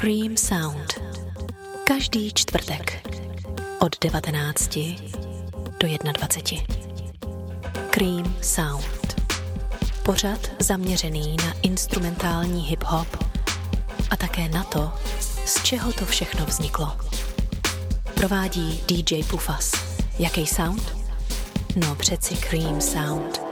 Cream Sound. Každý čtvrtek od 19 do 21. Cream Sound. Pořad zaměřený na instrumentální hip-hop a také na to, z čeho to všechno vzniklo. Provádí DJ Pufas. Jaký sound? No přeci Cream Sound.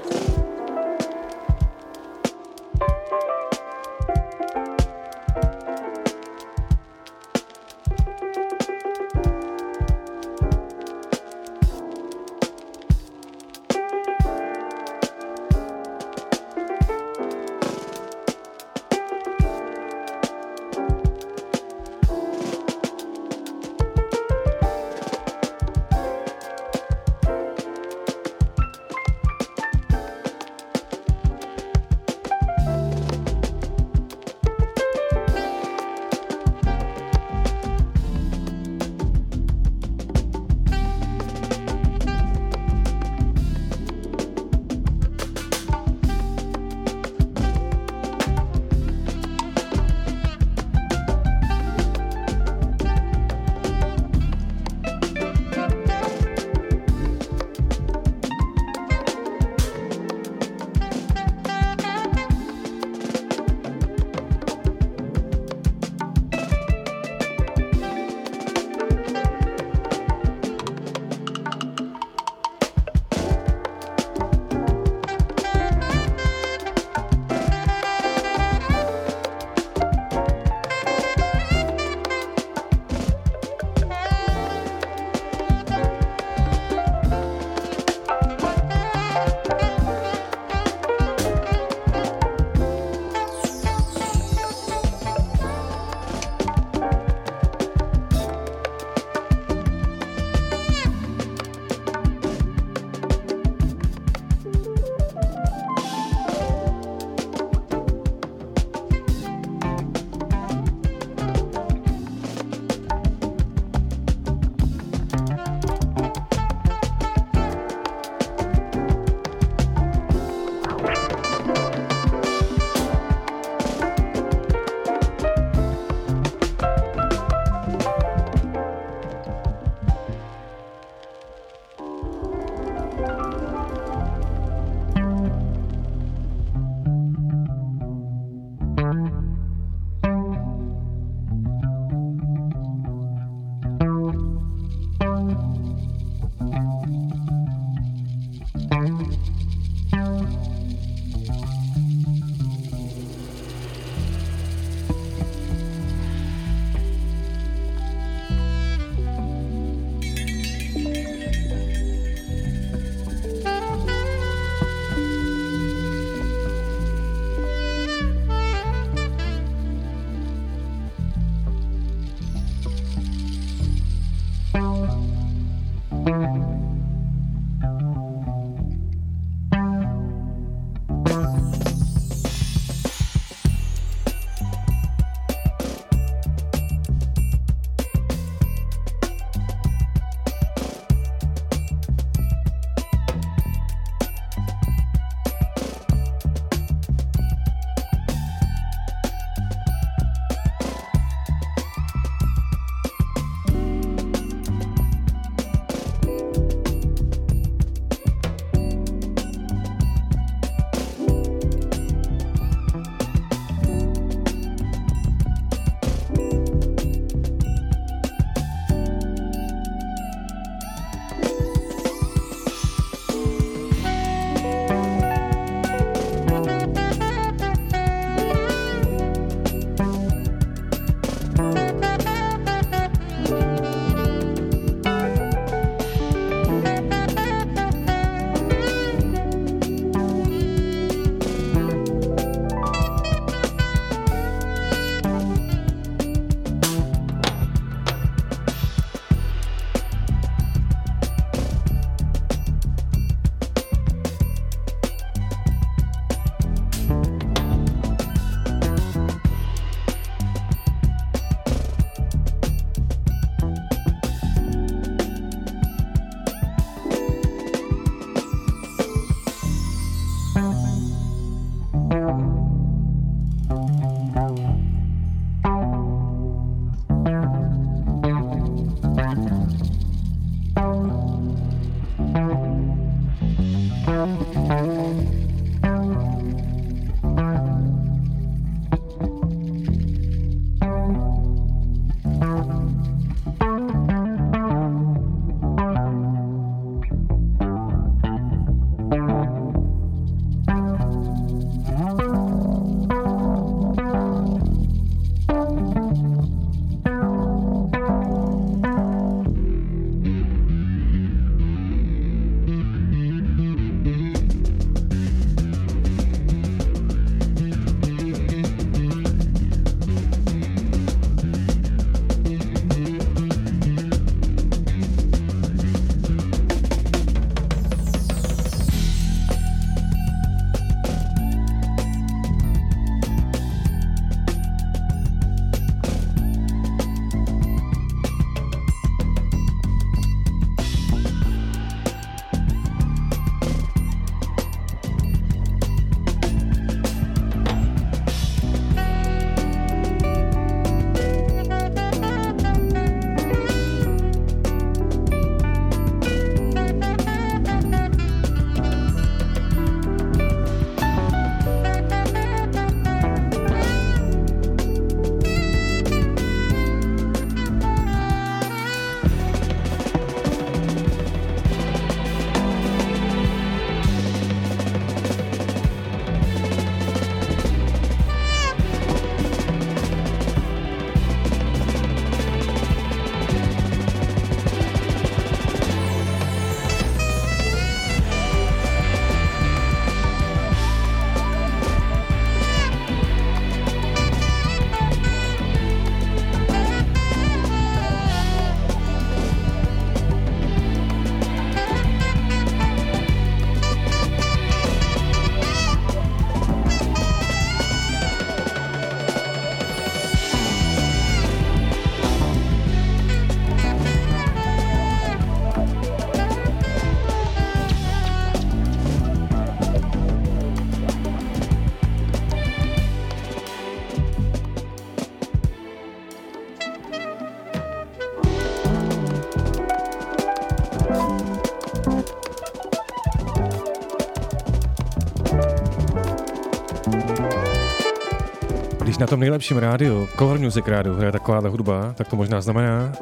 Když na tom nejlepším rádiu, Color Music rádiu, hraje taková hudba, tak to možná znamená,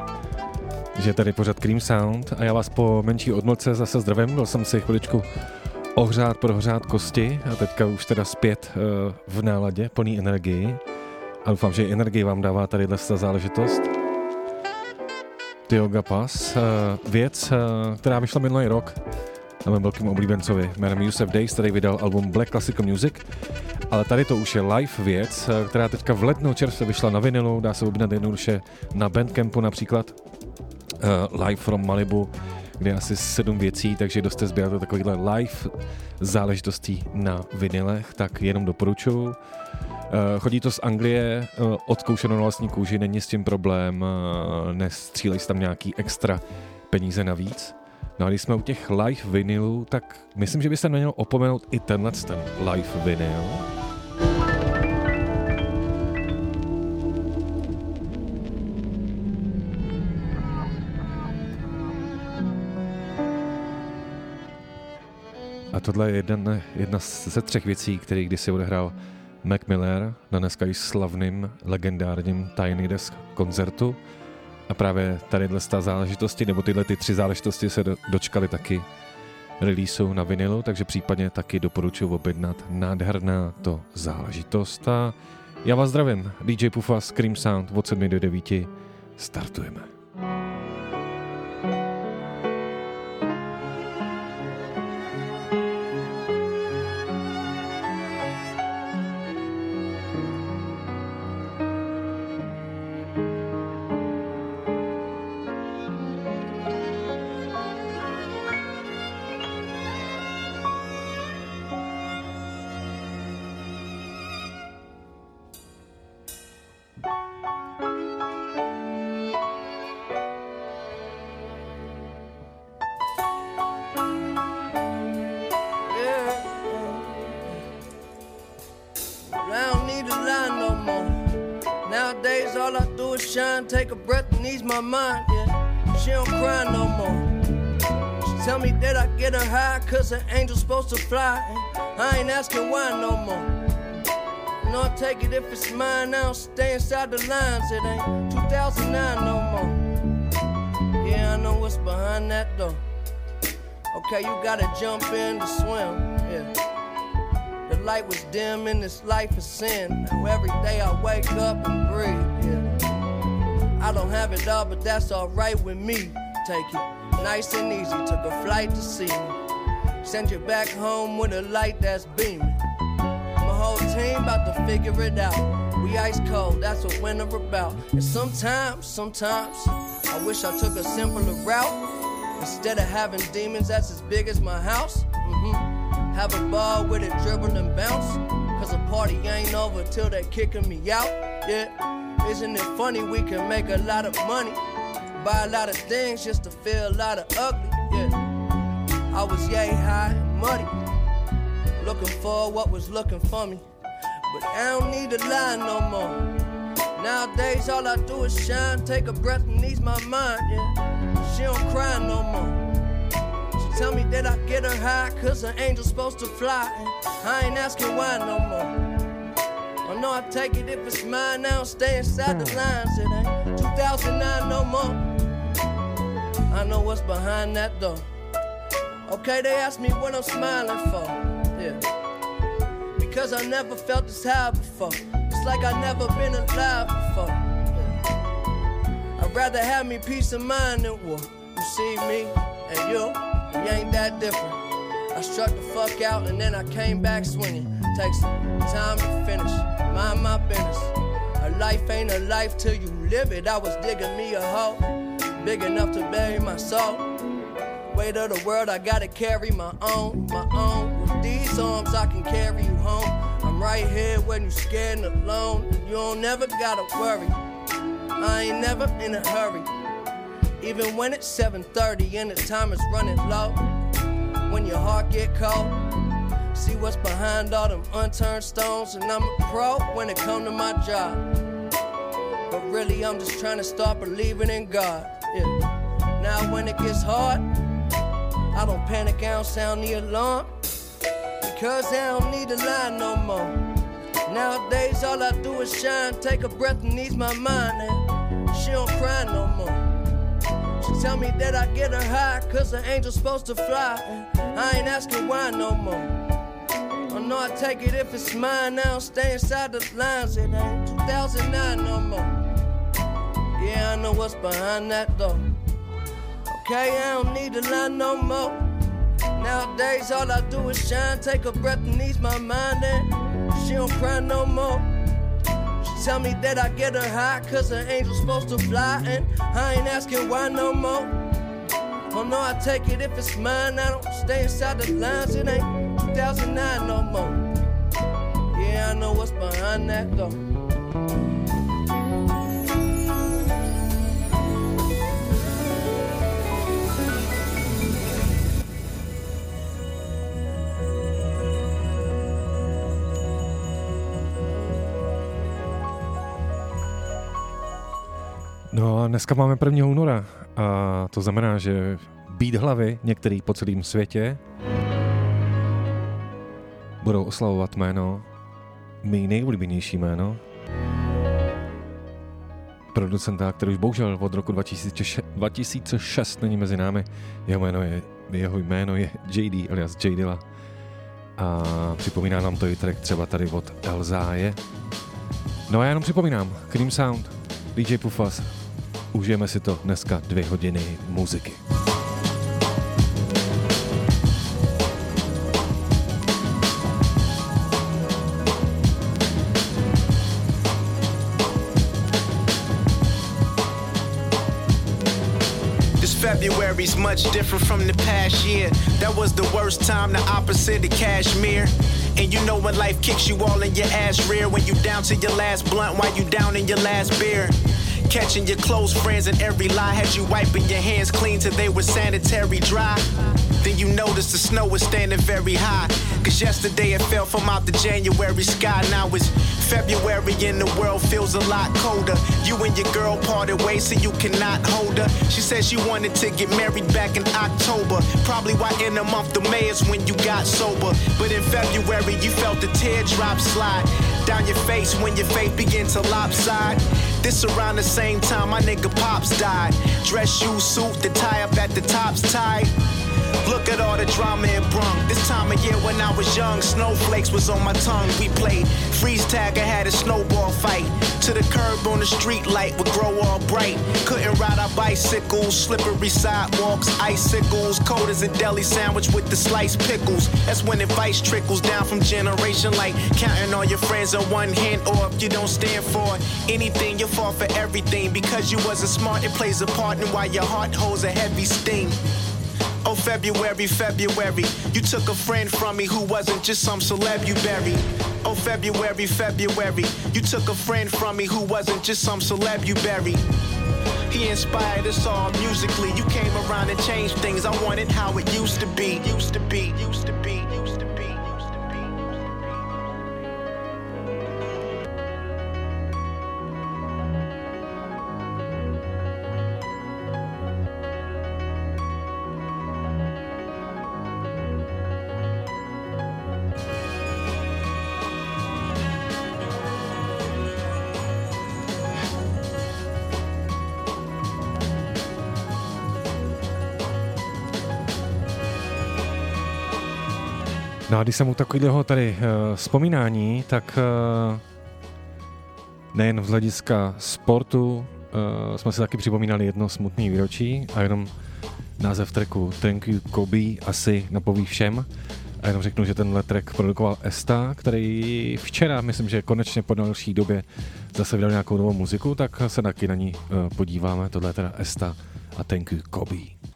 že tady pořád Cream Sound a já vás po menší odmlce zase zdravím. Byl jsem si chviličku ohřát, prohřát kosti a teďka už teda zpět uh, v náladě, plný energii. A doufám, že energii vám dává tady ta záležitost. Tioga Pass, uh, věc, uh, která vyšla minulý rok na mém velkým oblíbencovi jménem Yusef Days, který vydal album Black Classical Music. Ale tady to už je live věc, která teďka v lednu čerstvě vyšla na vinilu, dá se objednat jednoduše na Bandcampu například. Uh, live from Malibu, kde je asi sedm věcí, takže kdo jste sběratel takovýhle live záležitostí na vinilech, tak jenom doporučuju. Uh, chodí to z Anglie, odzkoušeno na vlastní kůži, není s tím problém, nestřílej tam nějaký extra peníze navíc. No a když jsme u těch live vinilů, tak myslím, že by se neměl opomenout i tenhle ten live vinyl. A tohle je jedna, jedna ze třech věcí, který kdysi odehrál Mac Miller na dneska již slavným, legendárním Tiny Desk koncertu. A právě tady ta záležitosti, nebo tyhle ty tři záležitosti se dočkaly taky releaseu na vinilu, takže případně taky doporučuji objednat nádherná to záležitost. A já vás zdravím, DJ Pufa Scream Sound od 7 do 9, startujeme. Cause an angel's supposed to fly. I ain't asking why no more. No, I take it if it's mine now. Stay inside the lines, it ain't 2009 no more. Yeah, I know what's behind that door. Okay, you gotta jump in to swim. Yeah. The light was dim in this life of sin. Now every day I wake up and breathe. Yeah. I don't have it all, but that's alright with me. Take it nice and easy. Took a flight to see me. Send you back home with a light that's beaming. My whole team about to figure it out. We ice cold, that's what winter about. And sometimes, sometimes, I wish I took a simpler route. Instead of having demons that's as big as my house, mm-hmm. have a ball with it dribble and bounce. Cause a party ain't over till they kicking me out. Yeah, isn't it funny we can make a lot of money? Buy a lot of things just to feel a lot of ugly. Yeah. I was yay high and muddy, looking for what was looking for me. But I don't need to lie no more. Nowadays, all I do is shine, take a breath and ease my mind. Yeah, she don't cry no more. She tell me that I get her high, cause an angel's supposed to fly. I ain't asking why no more. I know I take it if it's mine now, stay inside the hmm. lines. It ain't 2009 no more. I know what's behind that door. Okay, they ask me what I'm smiling for. Yeah. Because I never felt this high before. It's like I never been alive before. Yeah. I'd rather have me peace of mind than war. You see me and you, we ain't that different. I struck the fuck out and then I came back swinging. Takes time to finish, mind my business. A life ain't a life till you live it. I was digging me a hole, big enough to bury my soul. Weight of the world, I gotta carry my own, my own. With these arms, I can carry you home. I'm right here when you're scared and alone. You don't never gotta worry. I ain't never in a hurry. Even when it's 7:30 and the time is running low. When your heart get cold, see what's behind all them unturned stones. And I'm a pro when it come to my job. But really, I'm just trying to start believing in God. Yeah. Now when it gets hard. I don't panic, I don't sound the alarm. Because I don't need to lie no more. Nowadays, all I do is shine, take a breath and ease my mind. And she don't cry no more. She tell me that I get her high, cause the angel's supposed to fly. And I ain't asking why no more. I know I take it if it's mine. I don't stay inside the lines. It ain't 2009 no more. Yeah, I know what's behind that door. Okay, I don't need to lie no more. Nowadays, all I do is shine, take a breath and ease my mind. And she don't cry no more. She tell me that I get her high, cause an angel's supposed to fly. And I ain't asking why no more. Oh no, I take it if it's mine. I don't stay inside the lines. It ain't 2009 no more. Yeah, I know what's behind that door. No a dneska máme 1. února a to znamená, že být hlavy některý po celém světě budou oslavovat jméno, mý nejoblíbenější jméno, producenta, který už bohužel od roku 2006, 2006 není mezi námi. Jeho jméno je, jeho jméno je JD alias Jdila. A připomíná nám to i track třeba tady od Elzáje. No a já jenom připomínám, Cream Sound, DJ Pufas, užijeme si to dneska dvě hodiny muziky. February's much different from the past year. That was the worst time, the opposite of cashmere. And you know when life kicks you all in your ass rear when you down to your last blunt while you down in your last beer. Catching your close friends in every lie had you wiping your hands clean till they were sanitary dry. Then you notice the snow was standing very high. Cause yesterday it fell from out the January sky. Now it's February and the world feels a lot colder. You and your girl parted ways so you cannot hold her. She said she wanted to get married back in October. Probably why in the month of May is when you got sober. But in February you felt the teardrop slide down your face when your faith begin to lopside. This around the same time my nigga Pops died. Dress shoe suit, the tie up at the top's tied. Look at all the drama it brung. This time of year when I was young, snowflakes was on my tongue. We played freeze tag, I had a snowball fight. To the curb on the street light would grow all bright. Couldn't ride our bicycles, slippery sidewalks, icicles, cold as a deli sandwich with the sliced pickles. That's when advice trickles down from generation like counting all your friends on one hand, or if you don't stand for anything, you fall for everything. Because you wasn't smart, it plays a part in why your heart holds a heavy sting. Oh, February, February, you took a friend from me who wasn't just some celeb you buried. Oh, February, February, you took a friend from me who wasn't just some celeb you buried. He inspired us all musically. You came around and changed things. I wanted how it used to be. Used to be. Used to be. Když jsem u takového tady uh, vzpomínání, tak uh, nejen z hlediska sportu uh, jsme si taky připomínali jedno smutné výročí a jenom název tracku Thank you Kobe asi napoví všem. A jenom řeknu, že tenhle track produkoval Esta, který včera, myslím, že konečně po další době zase vydal nějakou novou muziku, tak se taky na ní podíváme. Tohle je teda Esta a Thank you Kobe.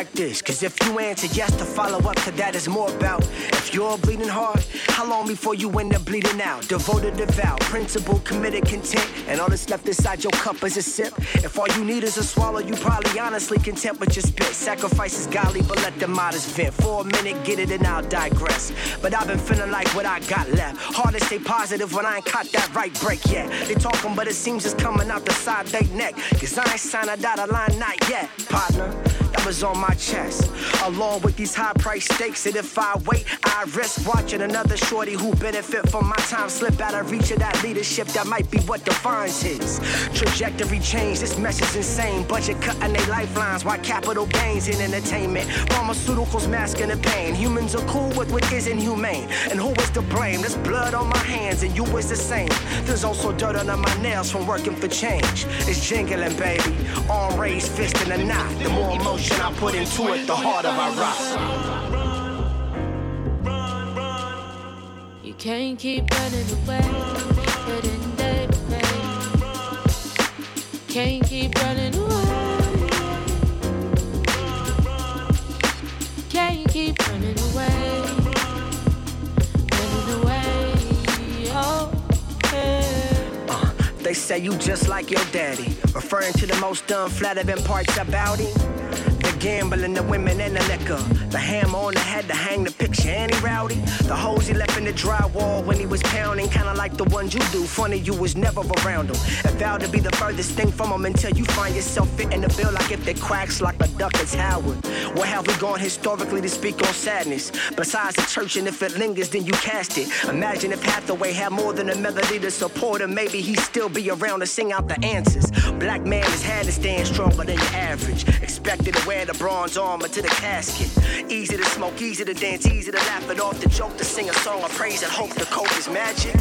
Like this, cause if you answer yes, the follow up to that is more about if you're bleeding hard, how long before you end up bleeding out? Devoted, devout, principle, committed, content, and all that's left inside your cup is a sip. If all you need is a swallow, you probably honestly content with your spit. Sacrifice is godly, but let the modest vent. For a minute, get it and I'll digress. But I've been feeling like what I got left. Hard to stay positive when I ain't caught that right break yet. They talking, but it seems it's coming out the side they neck. Cause I ain't signed a dotted line, not yet, partner was on my chest. Along with these high price stakes, and if I wait, I risk watching another shorty who benefit from my time slip out of reach of that leadership that might be what defines his trajectory change. This mess is insane. Budget cutting their lifelines, why capital gains in entertainment? Pharmaceuticals masking the pain. Humans are cool with what isn't humane. And who is to blame? There's blood on my hands, and you is the same. There's also dirt under my nails from working for change. It's jingling, baby. Arm raised, fist in a knot. The more emotion I put into it, the harder I rock. Can't keep running away, but in day Can't keep running away. Can't keep running away. Running away. Oh, yeah. uh, they say you just like your daddy, referring to the most unflattering parts about him gambling, the women and the liquor. The hammer on the head to hang the picture, he rowdy. The hoes he left in the drywall when he was pounding, kinda like the ones you do. Funny, you was never around them. And vowed to be the furthest thing from them until you find yourself fitting the bill like if they cracks like a duck, it's Howard. Where have we gone historically to speak on sadness? Besides the church, and if it lingers, then you cast it. Imagine if Hathaway had more than a melody to support him, maybe he'd still be around to sing out the answers. Black man has had to stand stronger than your average. Expected to wear the bronze armor to the casket. Easy to smoke, easy to dance, easy to laugh it off the joke, to sing a song of praise and hope the cope is magic.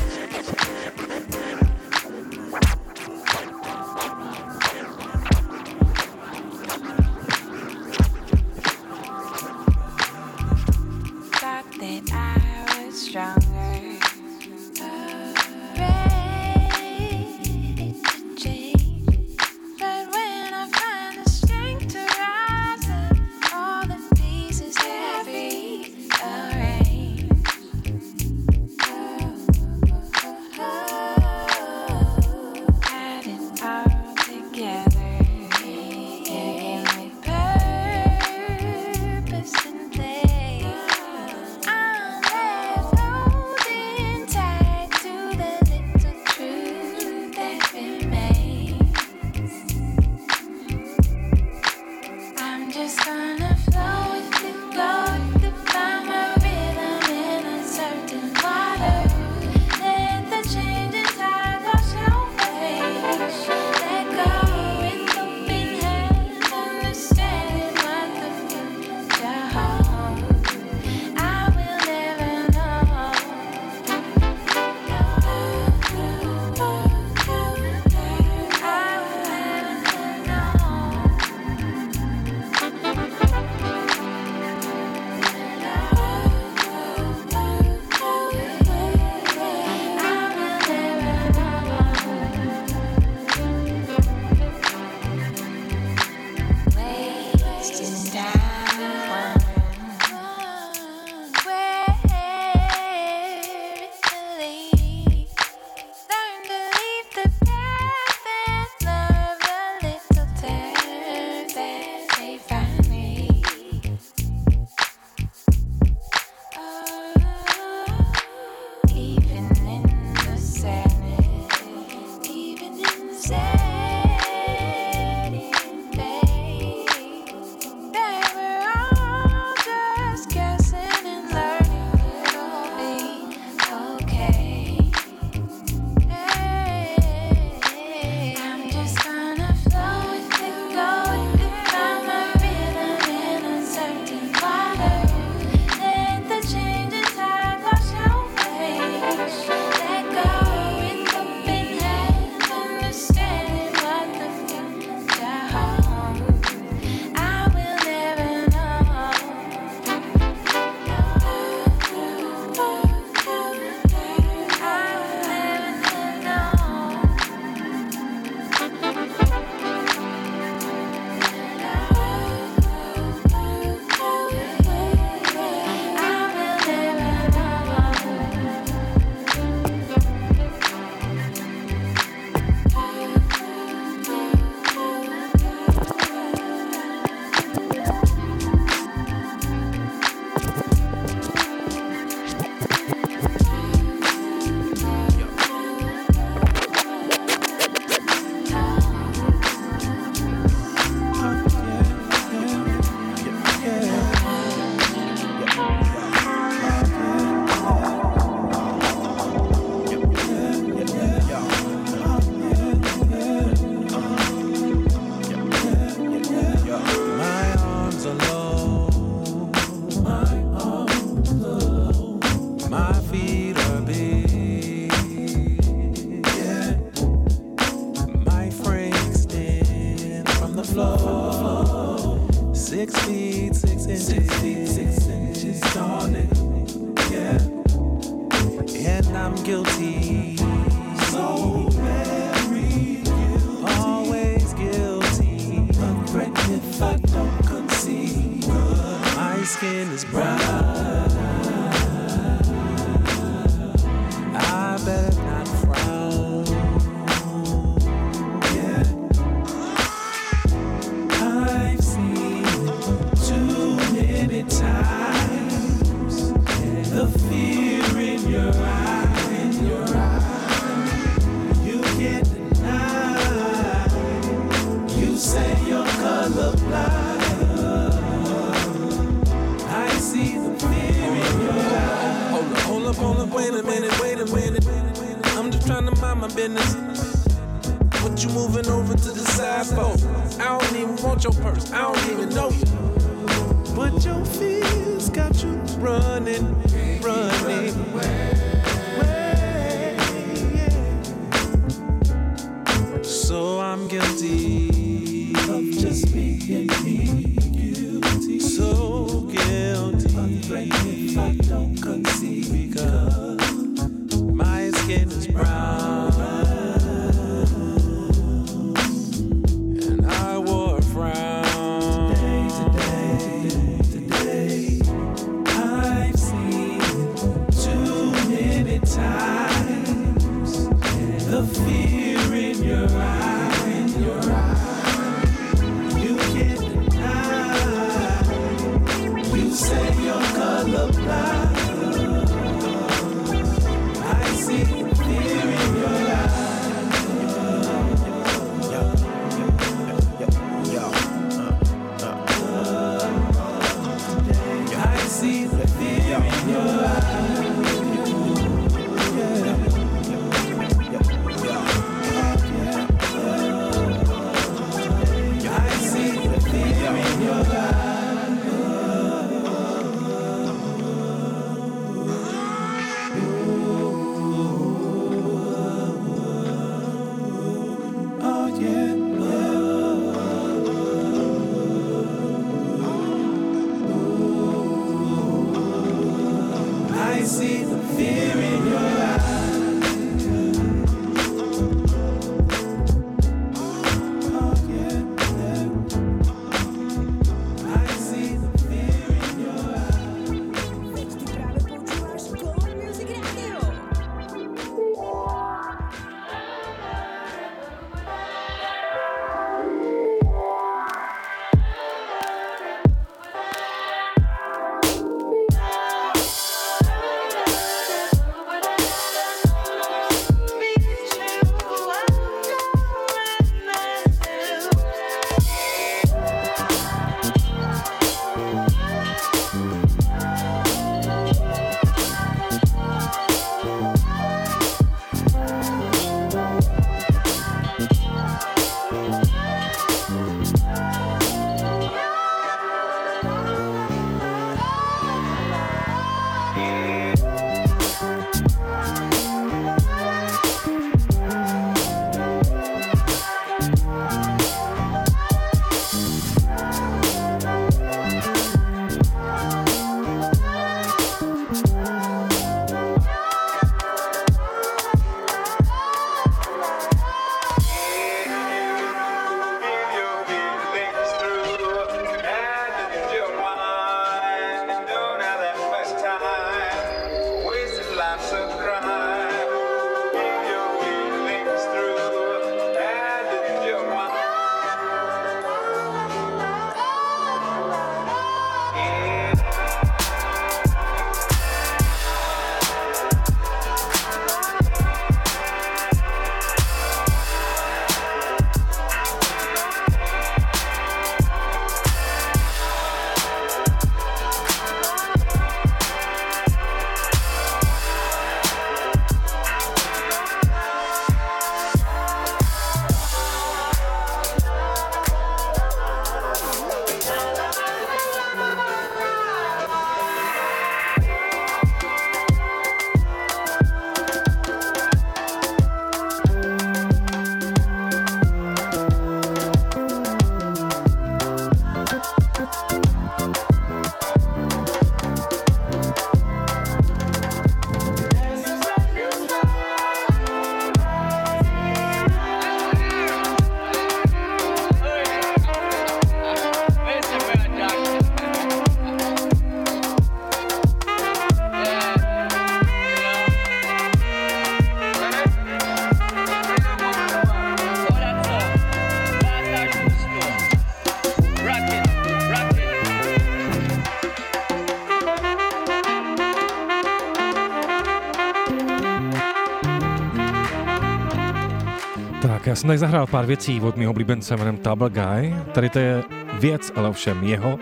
Jsem tady zahrál pár věcí od mého oblíbence jménem Table Guy. Tady to je věc, ale ovšem jeho,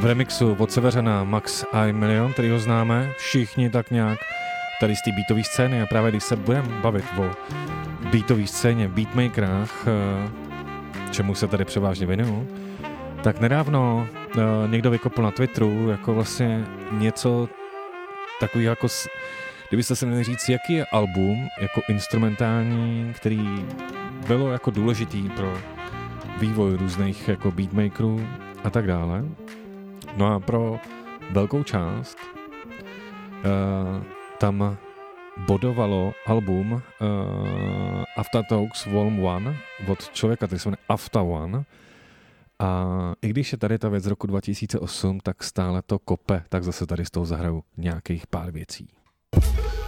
v remixu od Severana Max I Million, který ho známe všichni tak nějak tady z té beatové scény a právě když se budeme bavit o beatové scéně, beatmakerách, eh, čemu se tady převážně věnuju, tak nedávno uh, někdo vykopl na Twitteru jako vlastně něco takový jako, kdybyste se měli říct, jaký je album jako instrumentální, který bylo jako důležitý pro vývoj různých jako beatmakerů a tak dále. No a pro velkou část uh, tam bodovalo album uh, After Talks Volume 1 od člověka, který se jmenuje After One. A i když je tady ta věc z roku 2008, tak stále to kope, tak zase tady z toho zahraju nějakých pár věcí. té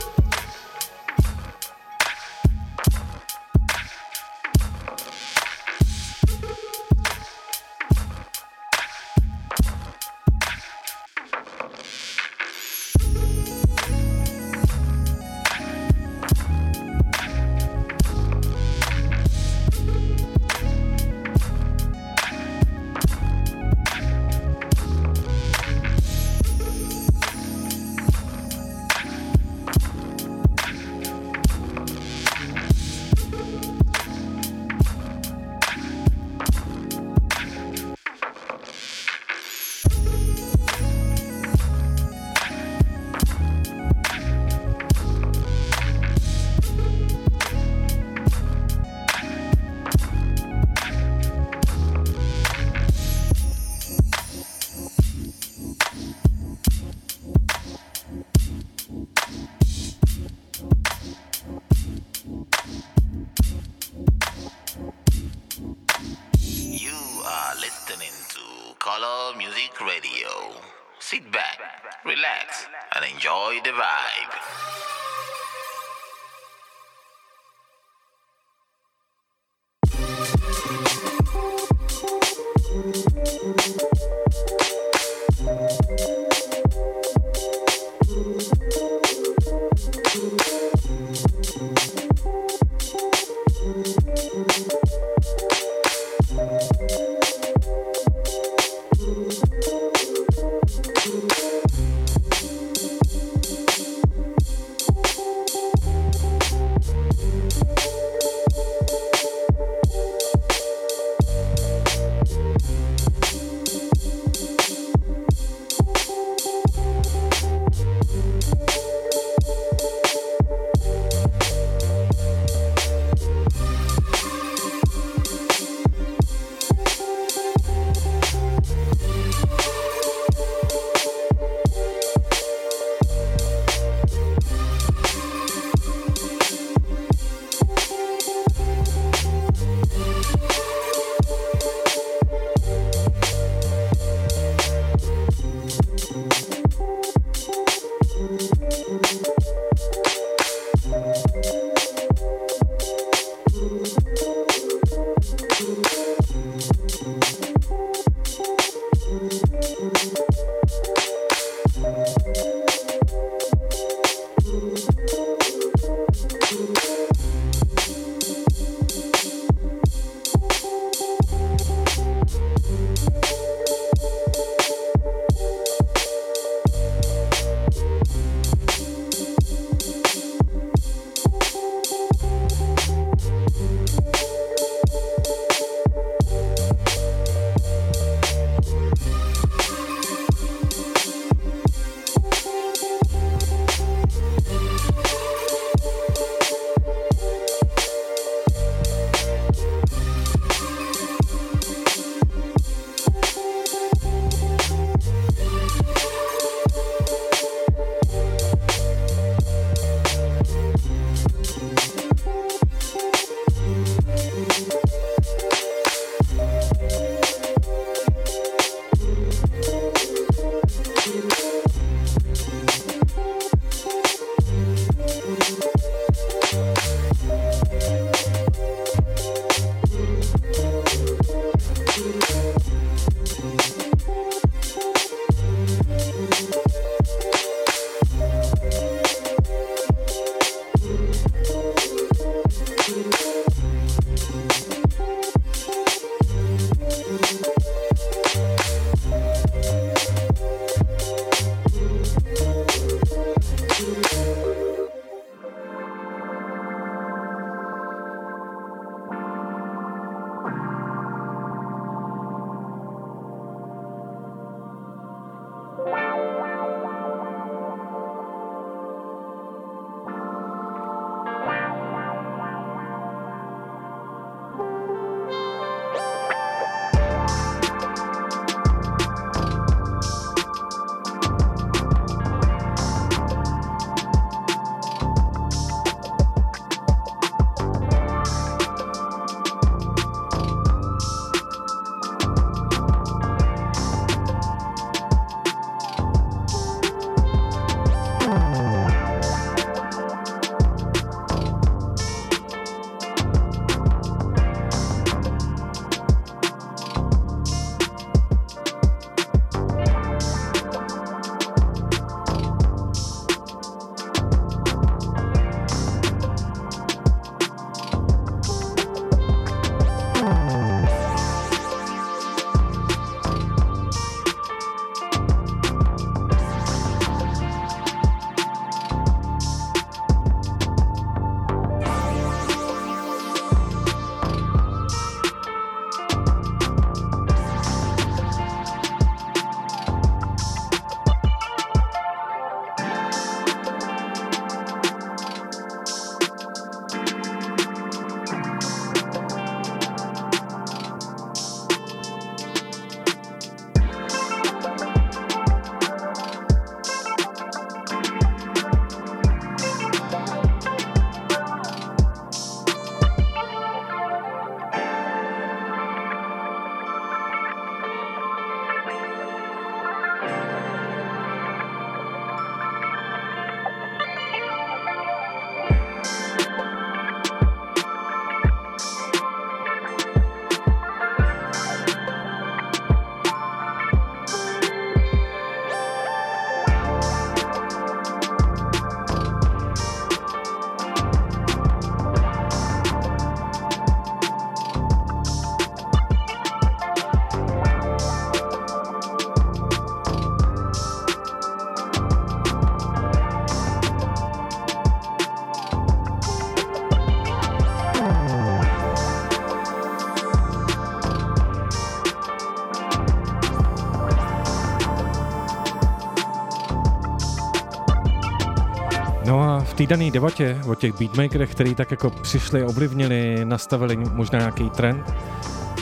dané debatě o těch beatmakerech, který tak jako přišli, ovlivnili, nastavili možná nějaký trend,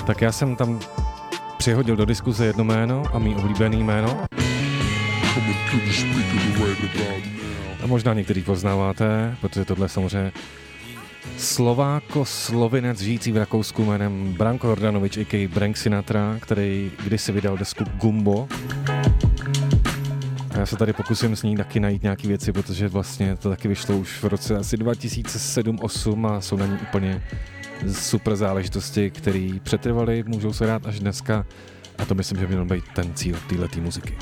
tak já jsem tam přihodil do diskuze jedno jméno a mý oblíbený jméno. A možná některý poznáváte, protože tohle je samozřejmě Slováko slovinec žijící v Rakousku jménem Branko Jordanovič, a.k.a. Brank Sinatra, který kdysi vydal desku Gumbo. Já se tady pokusím s ní taky najít nějaké věci, protože vlastně to taky vyšlo už v roce asi 2007-2008 a jsou na ní úplně super záležitosti, které přetrvaly, můžou se dát až dneska a to myslím, že by měl být ten cíl této muziky.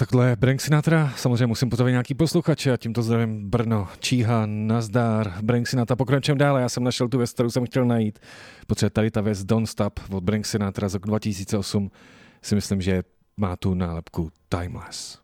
Takhle Brank Sinatra, samozřejmě musím pozdravit nějaký posluchače a tímto zdravím Brno, Číha, Nazdár, Brank Sinatra, pokračujeme dále, já jsem našel tu věc, kterou jsem chtěl najít, protože tady ta věc Don't Stop od Brank Sinatra z roku 2008 si myslím, že má tu nálepku Timeless.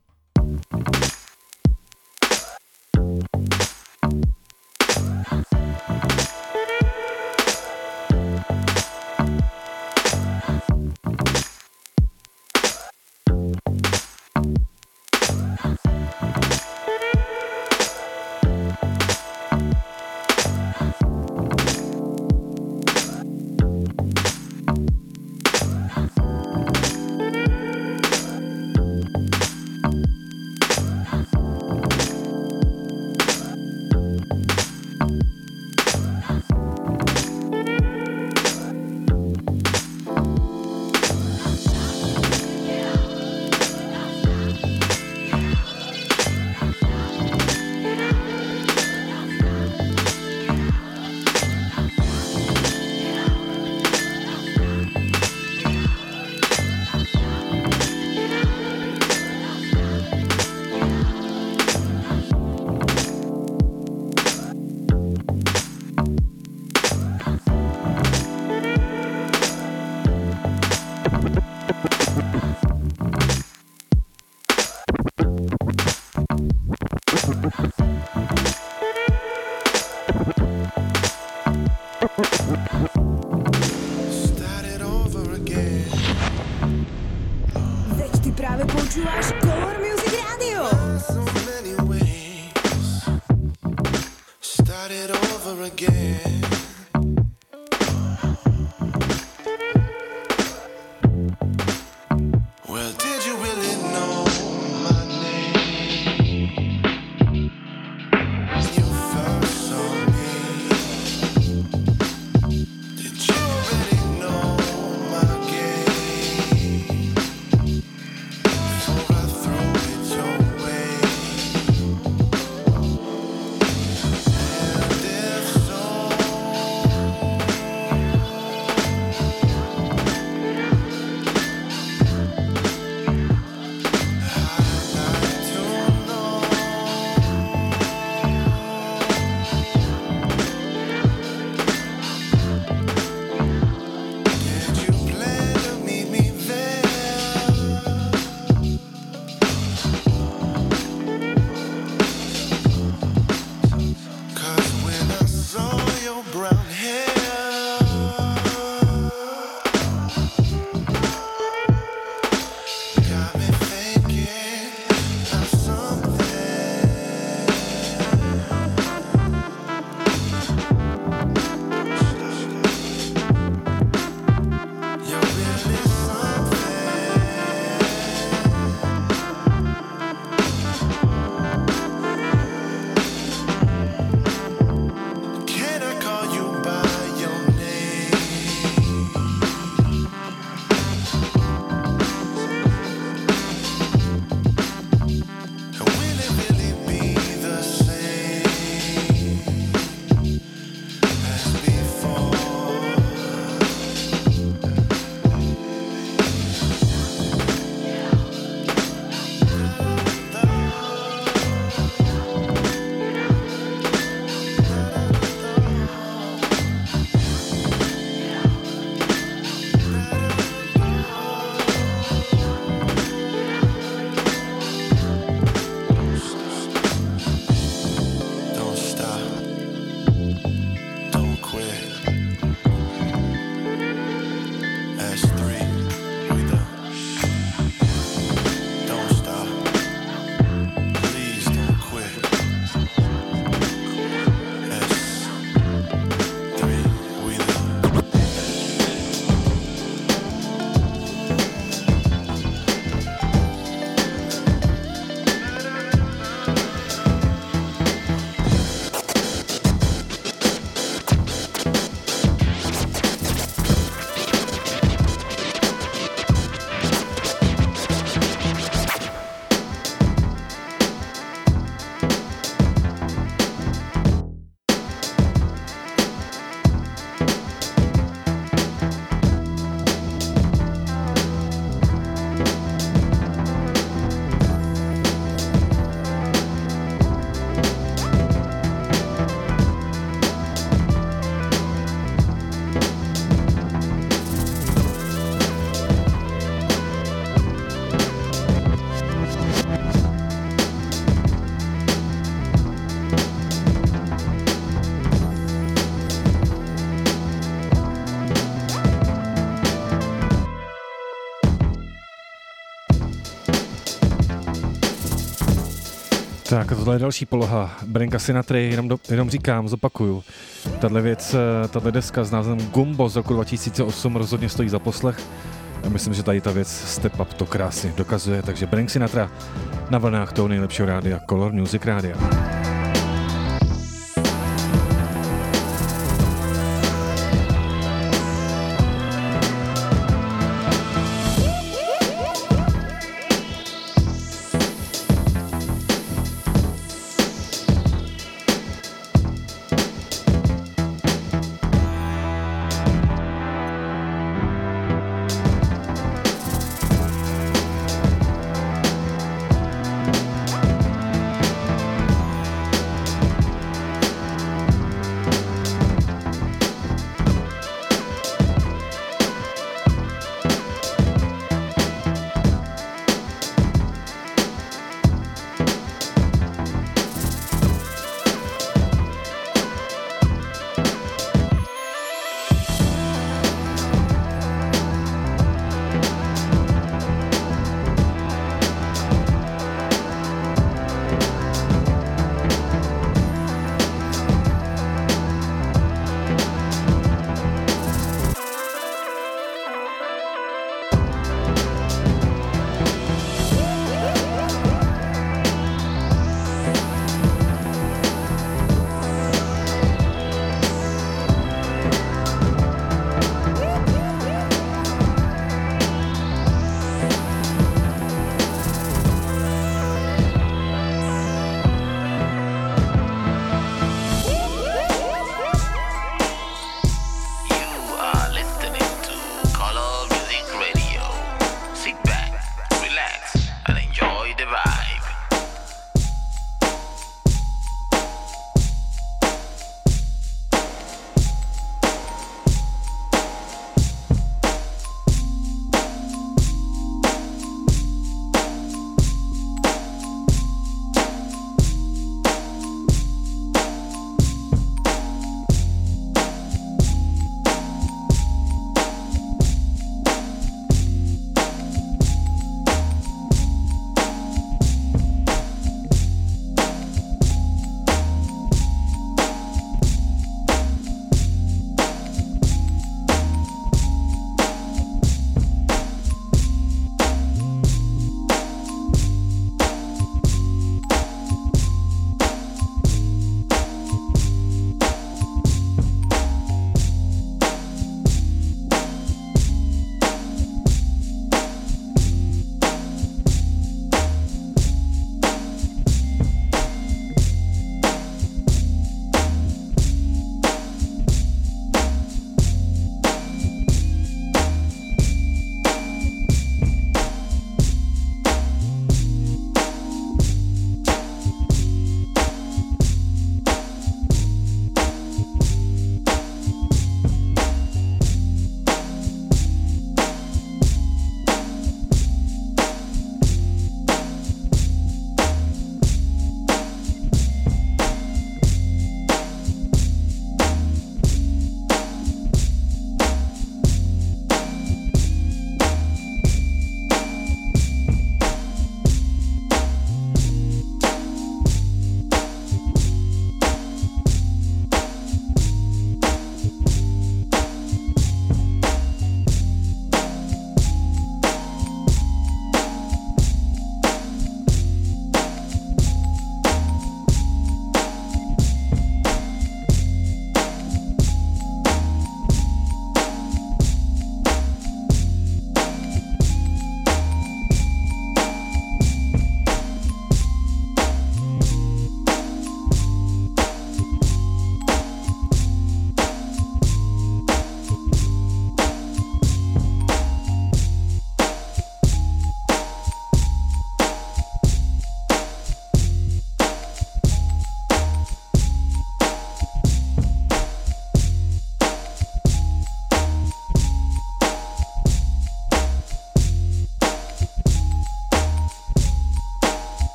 Tak, tohle je další poloha Brenka Sinatry, jenom, do, jenom říkám, zopakuju. Tahle věc, eh, tahle deska s názvem Gumbo z roku 2008 rozhodně stojí za poslech. A myslím, že tady ta věc Step Up to krásně dokazuje, takže Brank Sinatra na vlnách toho nejlepšího rádia Color Music Rádia.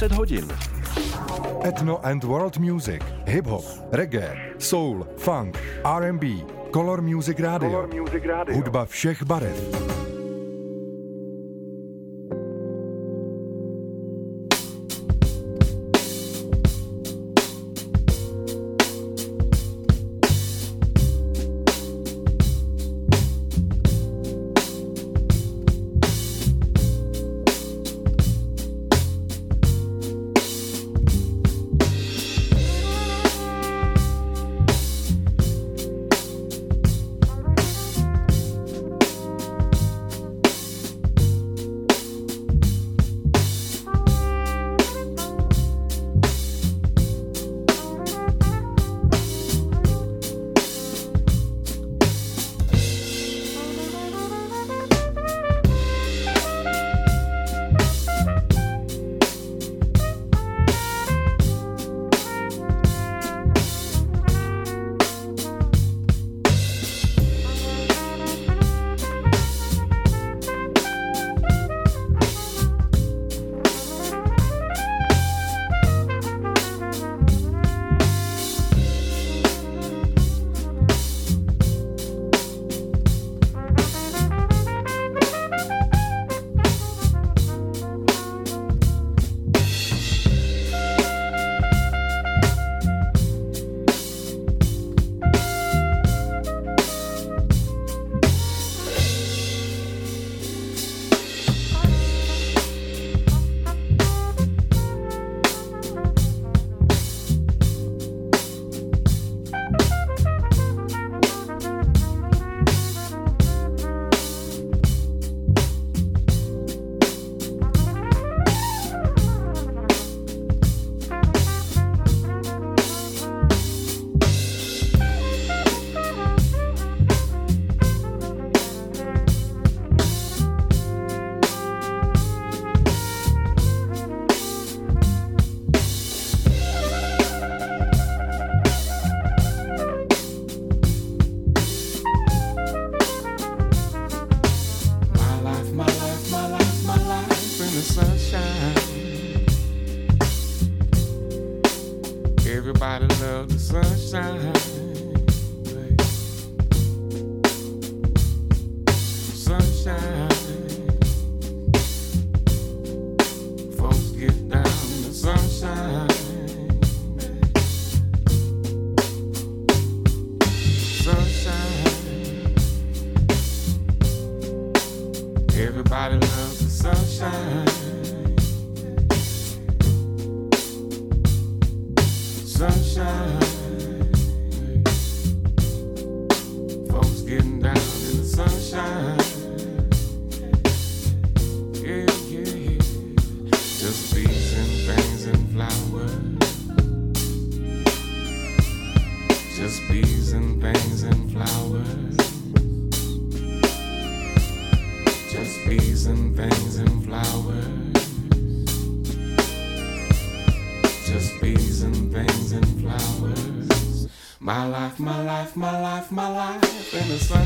20 hodin. Ethno and World Music, Hip Hop, Reggae, Soul, Funk, R&B, Color Music Radio. Color Music Radio. Hudba všech barev. my life in the sun.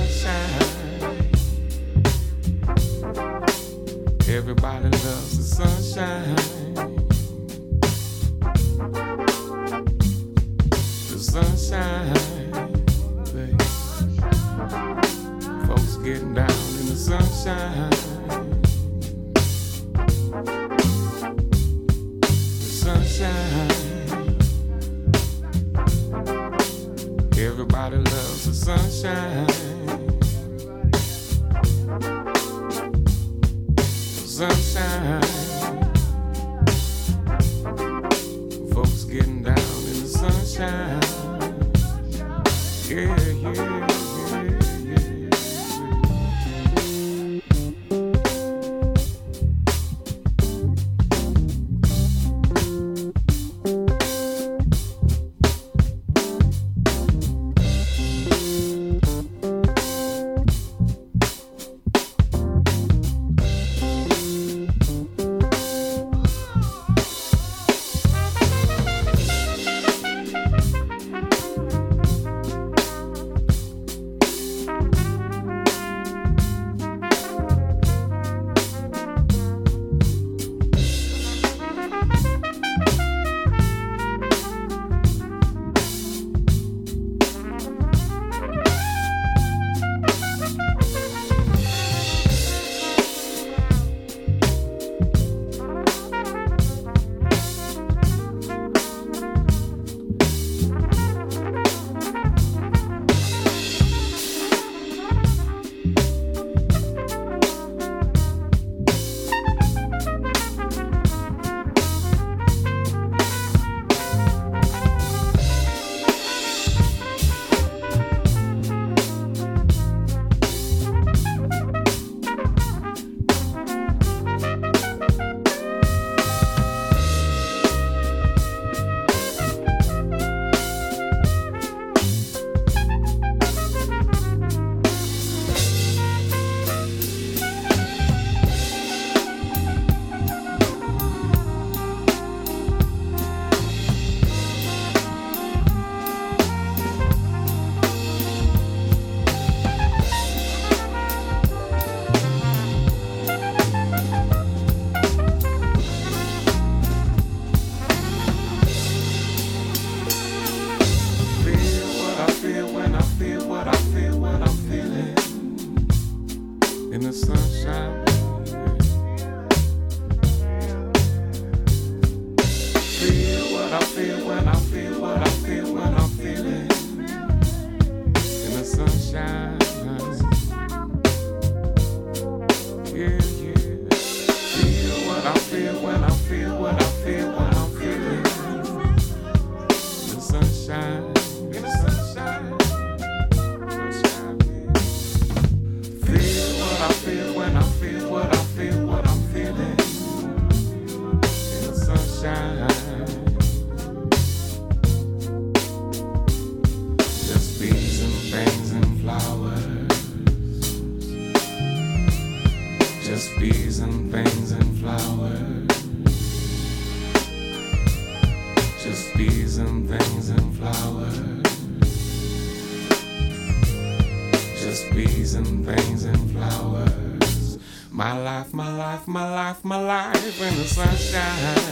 Life, my life, my life in the sunshine.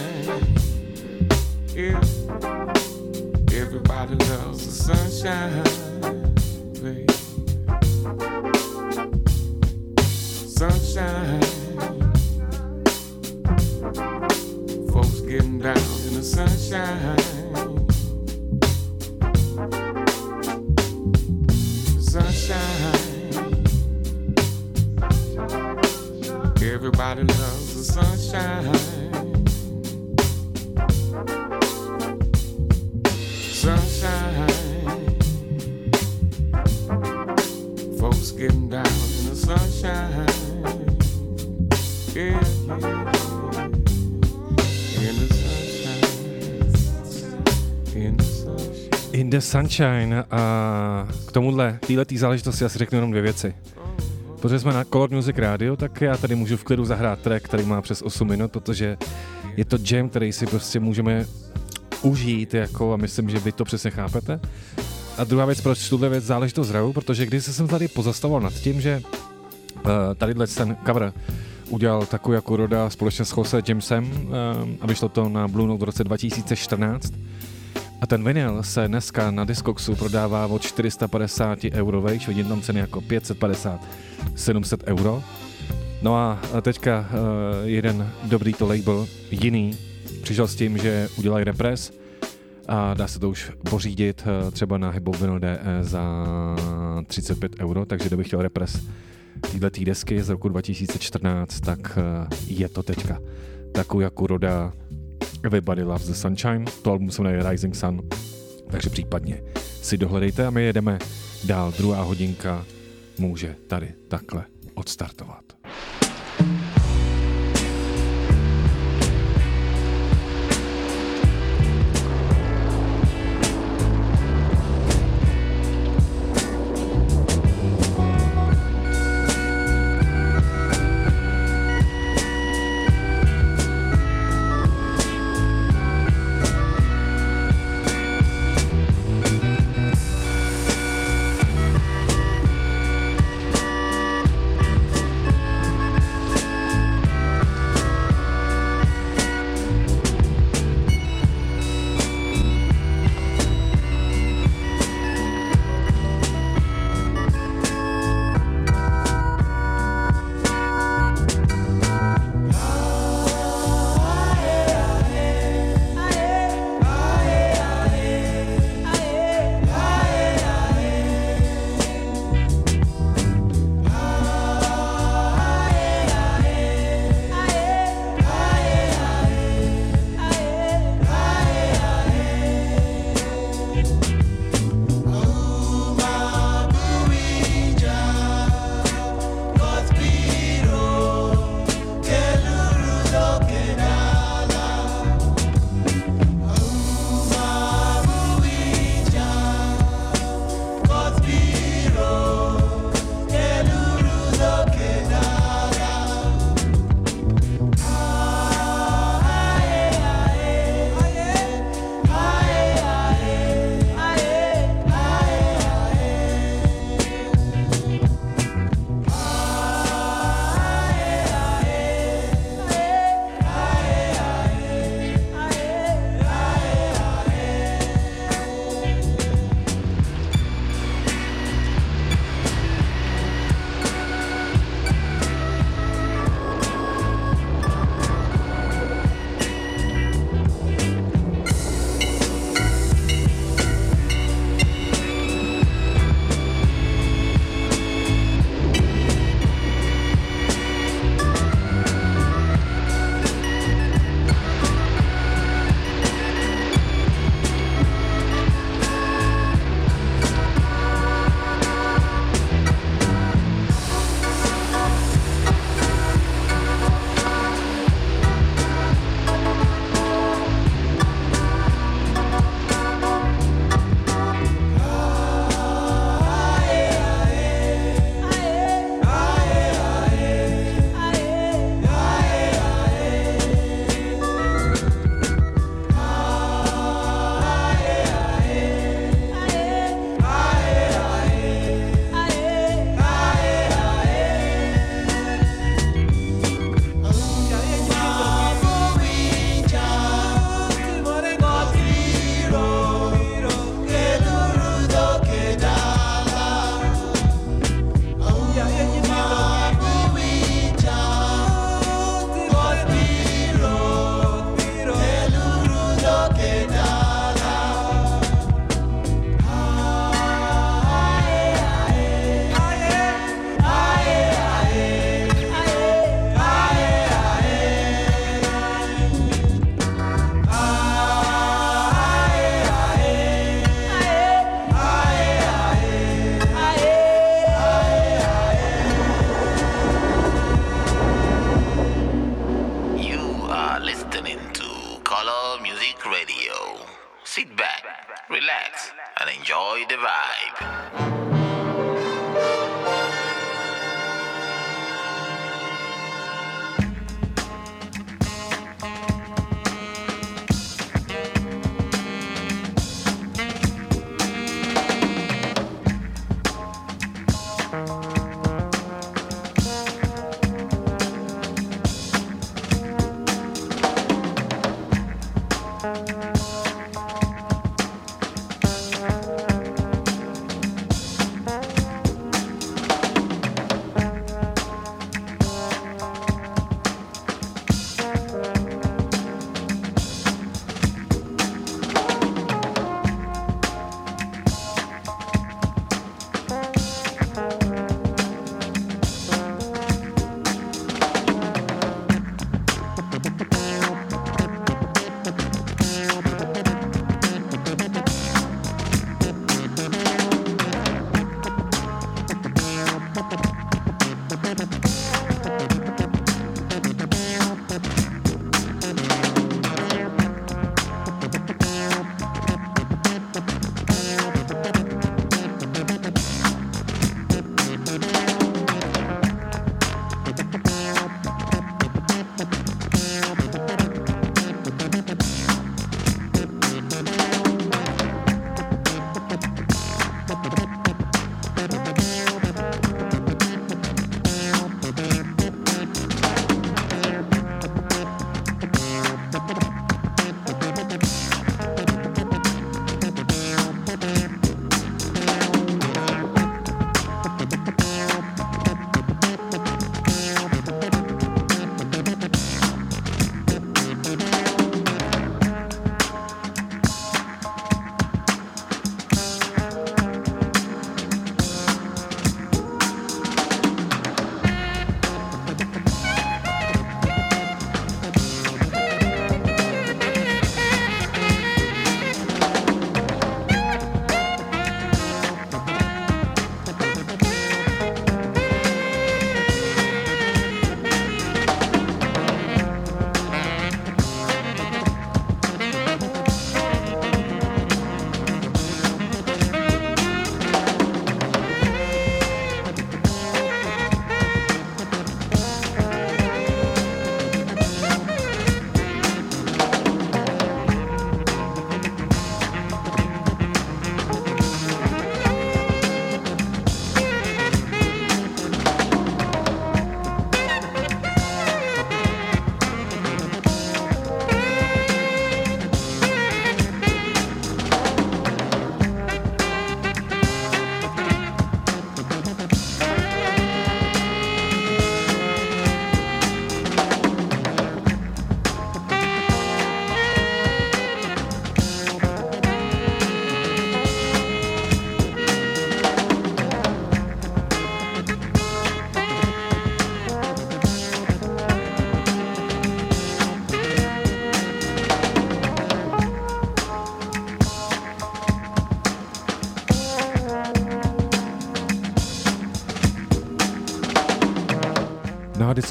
Sunshine. A k tomuhle, této záležitosti asi řeknu jenom dvě věci. Protože jsme na Color Music Radio, tak já tady můžu v klidu zahrát track, který má přes 8 minut, protože je to jam, který si prostě můžeme užít, jako, a myslím, že vy to přesně chápete. A druhá věc, proč tuhle věc záležitost hraju, protože když jsem tady pozastavoval nad tím, že uh, tadyhle ten cover udělal takovou jako Roda společně s Jose Jamesem uh, a vyšlo to na Blue Note v roce 2014. A ten vinyl se dneska na Discogsu prodává od 450 euro vejš, vidím tam ceny jako 550, 700 euro. No a teďka uh, jeden dobrý to label, jiný, přišel s tím, že udělají repres a dá se to už pořídit uh, třeba na Hybou Vinyl DE za 35 euro, takže kdybych chtěl repres této desky z roku 2014, tak uh, je to teďka takovou jako roda Everybody Loves the Sunshine, to album se jmenuje Rising Sun, takže případně si dohledejte a my jedeme dál. Druhá hodinka může tady takhle odstartovat.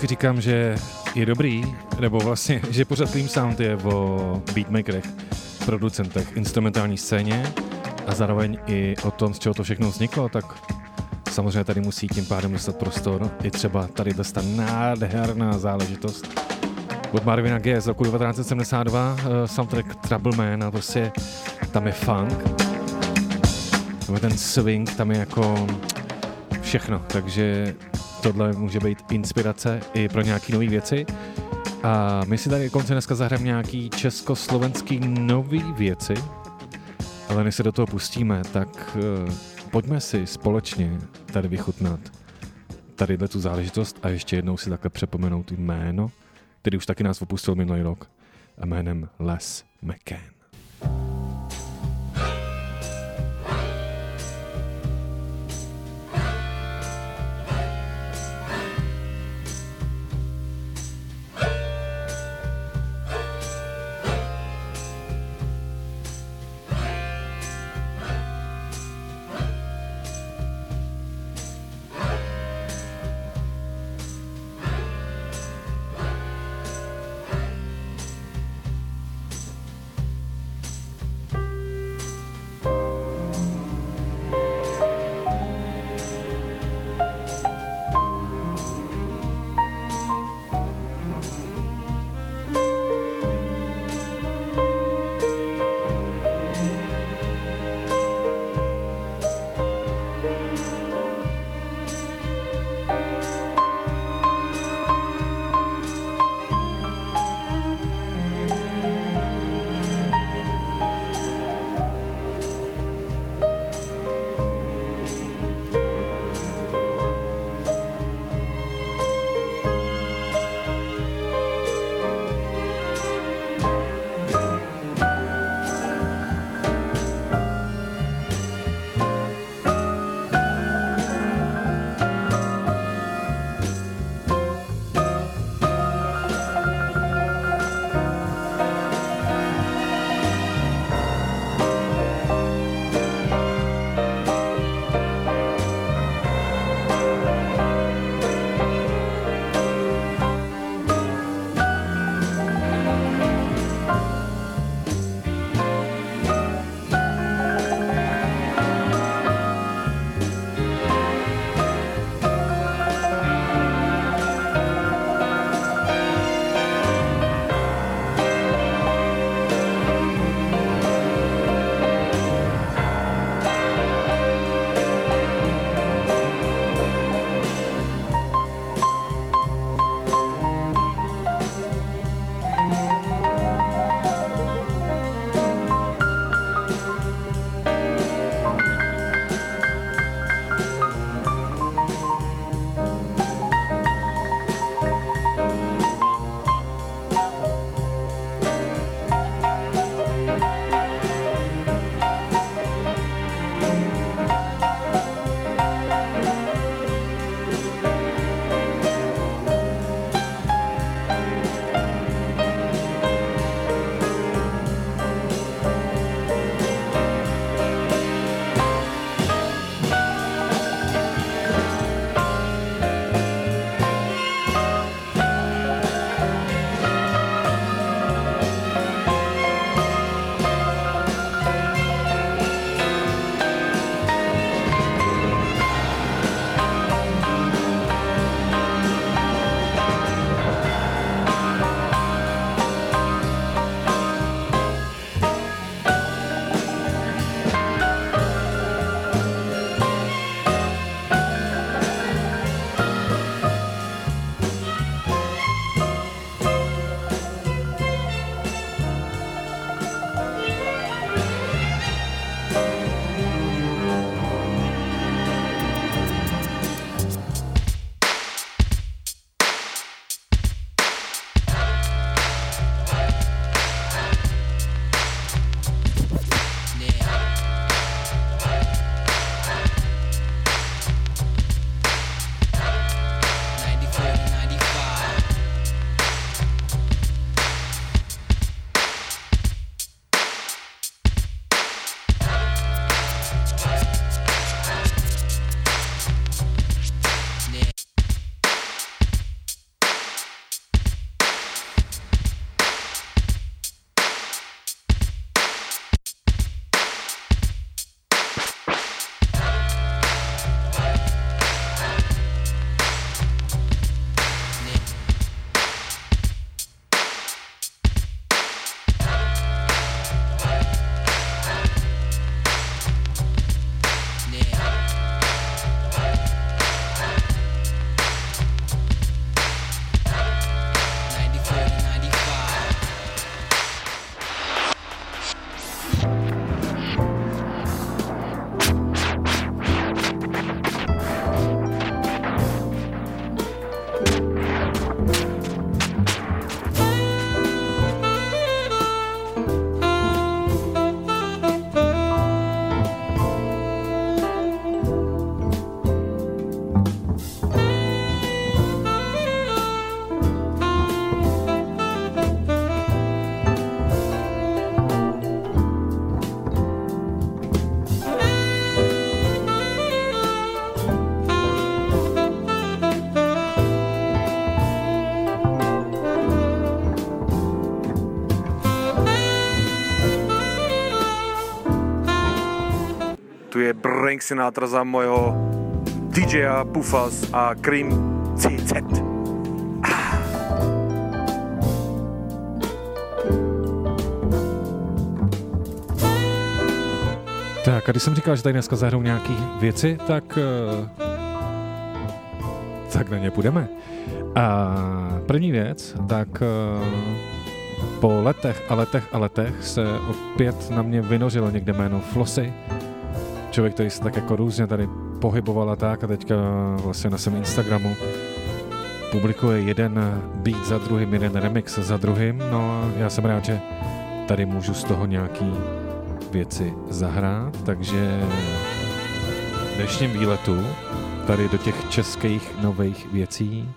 Vždycky říkám, že je dobrý, nebo vlastně, že pořád Clean Sound je o beatmakerech, producentech, instrumentální scéně a zároveň i o tom, z čeho to všechno vzniklo, tak samozřejmě tady musí tím pádem dostat prostor i třeba tady ta nádherná záležitost od Marvina G. z roku 1972, uh, soundtrack Trouble Man a prostě tam je funk, tam je ten swing, tam je jako všechno, takže tohle může být inspirace i pro nějaké nové věci. A my si tady konce dneska zahrajeme nějaký československý nový věci, ale než se do toho pustíme, tak uh, pojďme si společně tady vychutnat tady tu záležitost a ještě jednou si takhle přepomenout jméno, který už taky nás opustil minulý rok a jménem Les McCann. Frank Sinatra za mojho DJa Pufas a Cream CZ. Tak a když jsem říkal, že tady dneska zahrou nějaký věci, tak, eh, tak na ně půjdeme. A první věc, tak eh, po letech a letech a letech se opět na mě vynořilo někde jméno Flossy. Člověk, který se tak jako různě tady pohyboval a tak a teďka vlastně na svém Instagramu publikuje jeden beat za druhým, jeden remix za druhým. No a já jsem rád, že tady můžu z toho nějaký věci zahrát, takže v dnešním výletu tady do těch českých nových věcí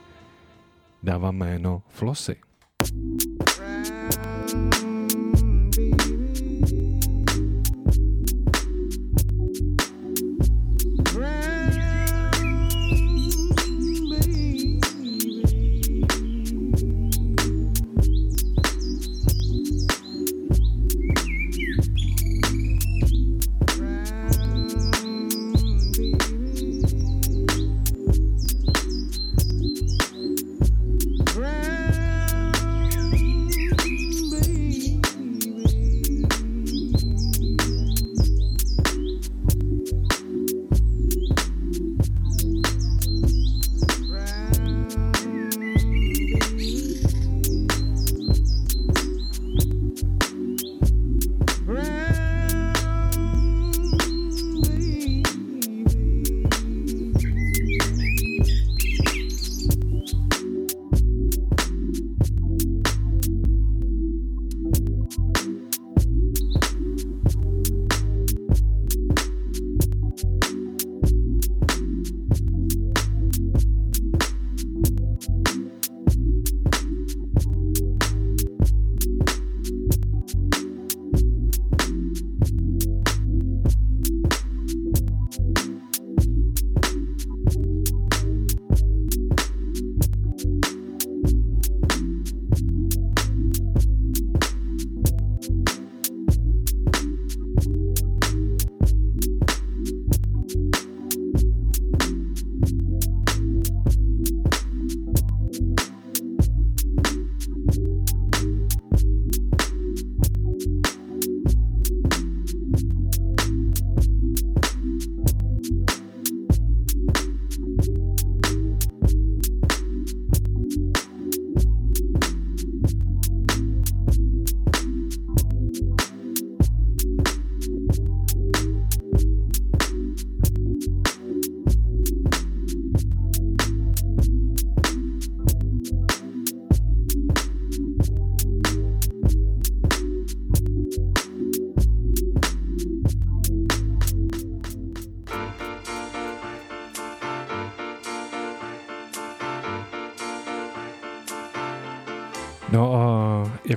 dávám jméno Flossy. No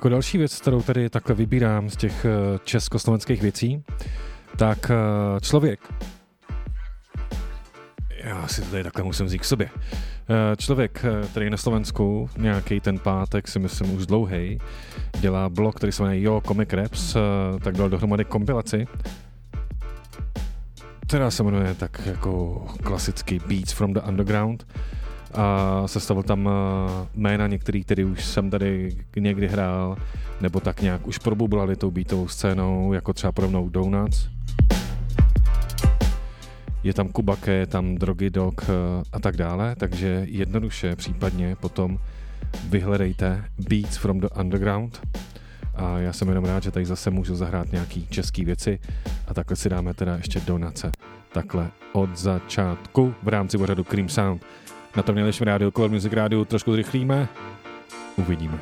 jako další věc, kterou tady takhle vybírám z těch eh, československých věcí, tak eh, člověk, já si to tady takhle musím vzít k sobě, Eh, člověk, který je na Slovensku, nějaký ten pátek, si myslím už dlouhý, dělá blog, který se jmenuje Jo Comic Raps, tak dal dohromady kompilaci, která se jmenuje tak jako klasický Beats from the Underground a sestavil tam eh, jména některý, který už jsem tady někdy hrál, nebo tak nějak už probublali tou beatovou scénou, jako třeba podobnou Donuts. Je tam Kubake, je tam Drogy Dog eh, a tak dále, takže jednoduše případně potom vyhledejte Beats from the Underground a já jsem jenom rád, že tady zase můžu zahrát nějaký český věci a takhle si dáme teda ještě donace. Takhle od začátku v rámci pořadu Cream Sound. Na tom nejlepším rádiu, Color Music rádiu, trošku zrychlíme. Uvidíme.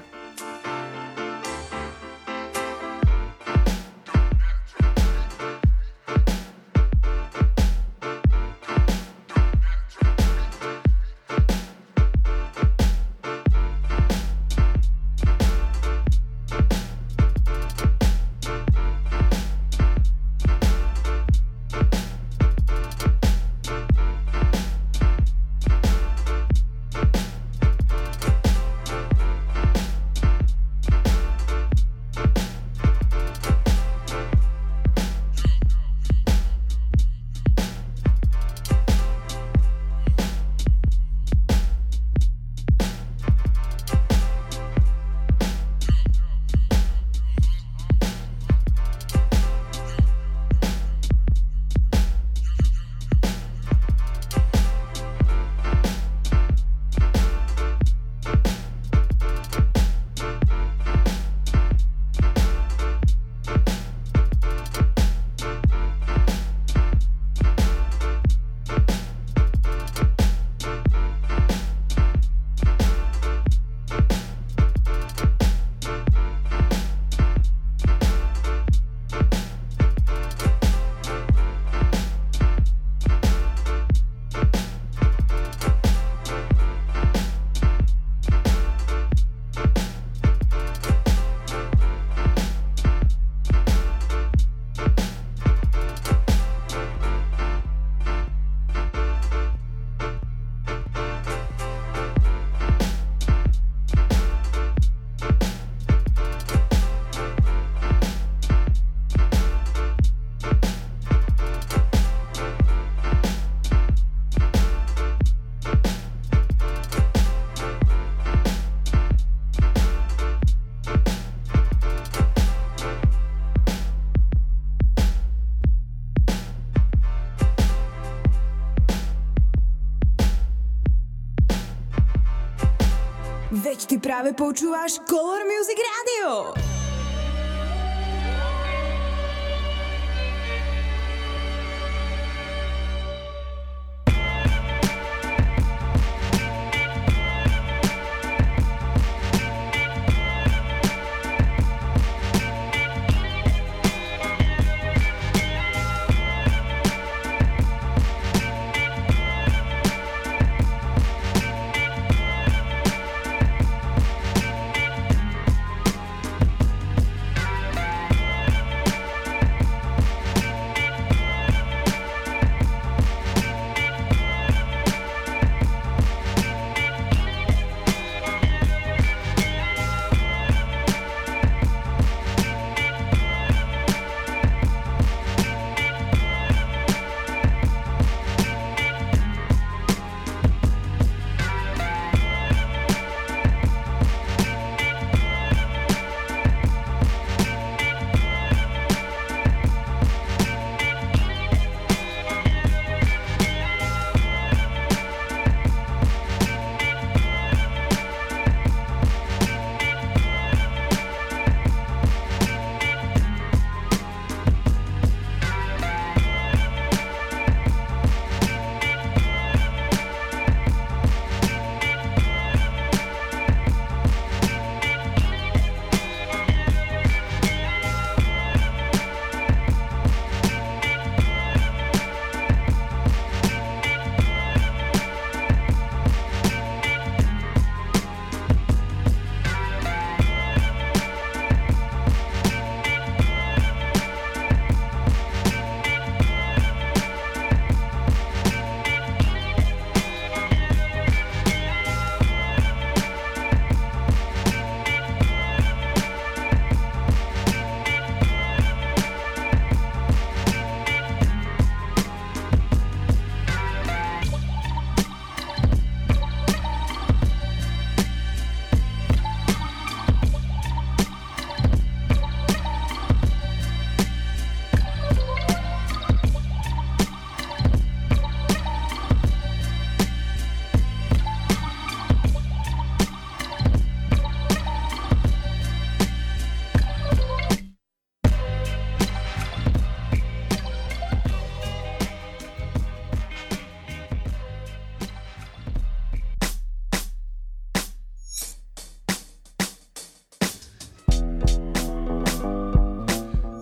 Práve počúvaš Color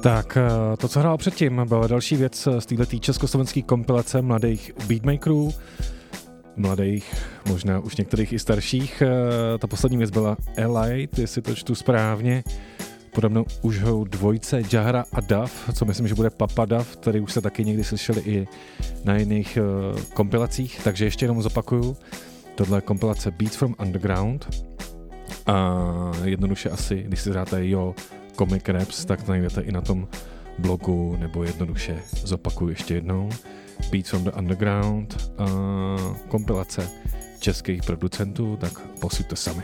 Tak eh, to, co hrál předtím, byla další věc z této československé kompilace mladých beatmakerů, mladých, možná už některých i starších. Eh, ta poslední věc byla Elite, jestli to čtu správně. Podobno už ho dvojce Jahra a Duff, co myslím, že bude Papa Duff, který už se taky někdy slyšeli i na jiných uh, kompilacích, takže ještě jenom zopakuju. Tohle je kompilace Beats from Underground a jednoduše asi, když si zdáte jo, Comic Raps, tak najdete i na tom blogu, nebo jednoduše zopakuju ještě jednou. Beats from the Underground, a kompilace českých producentů, tak posuďte sami.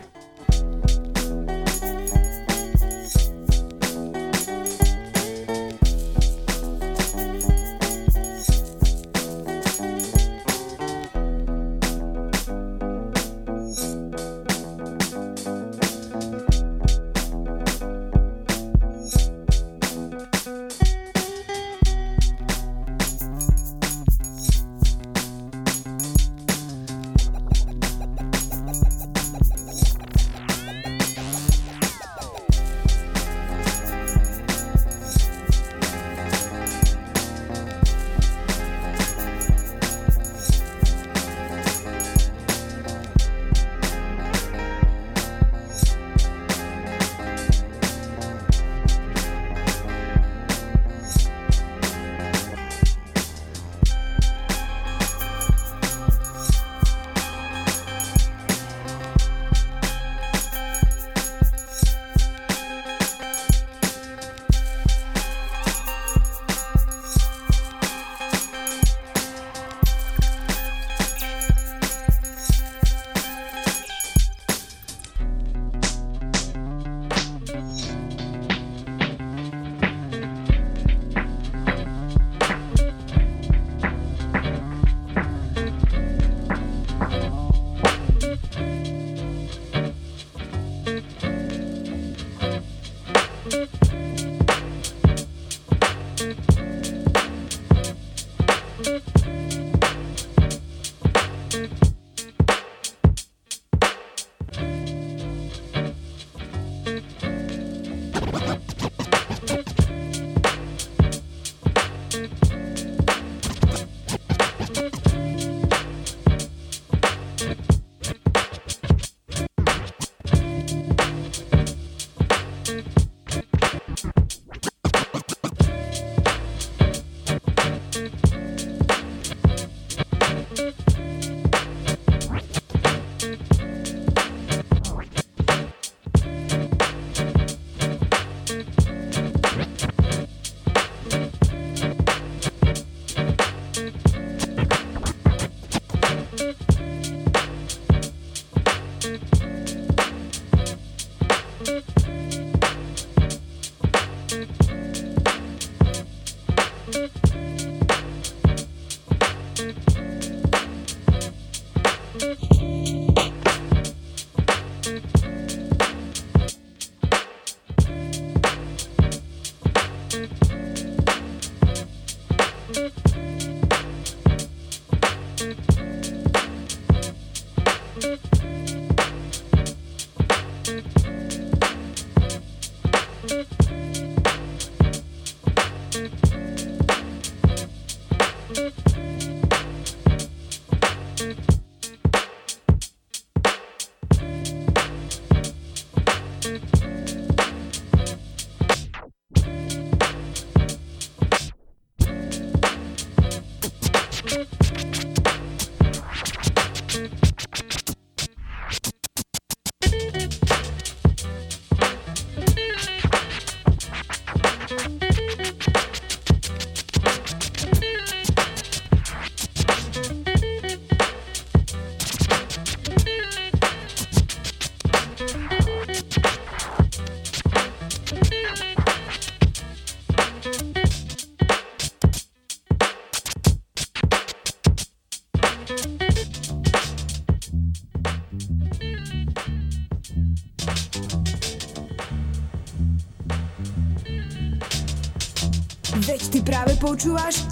true rush.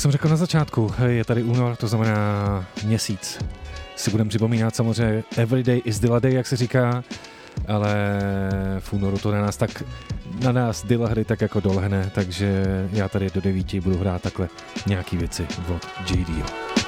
Jak jsem řekl na začátku, je tady únor, to znamená měsíc. Si budeme připomínat samozřejmě Everyday is Dilla Day, jak se říká, ale v únoru to na nás tak na nás Dilla hry tak jako dolehne, takže já tady do devíti budu hrát takhle nějaký věci od JDO.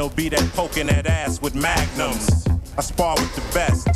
Will be that poking that ass with magnums. I spar with the best,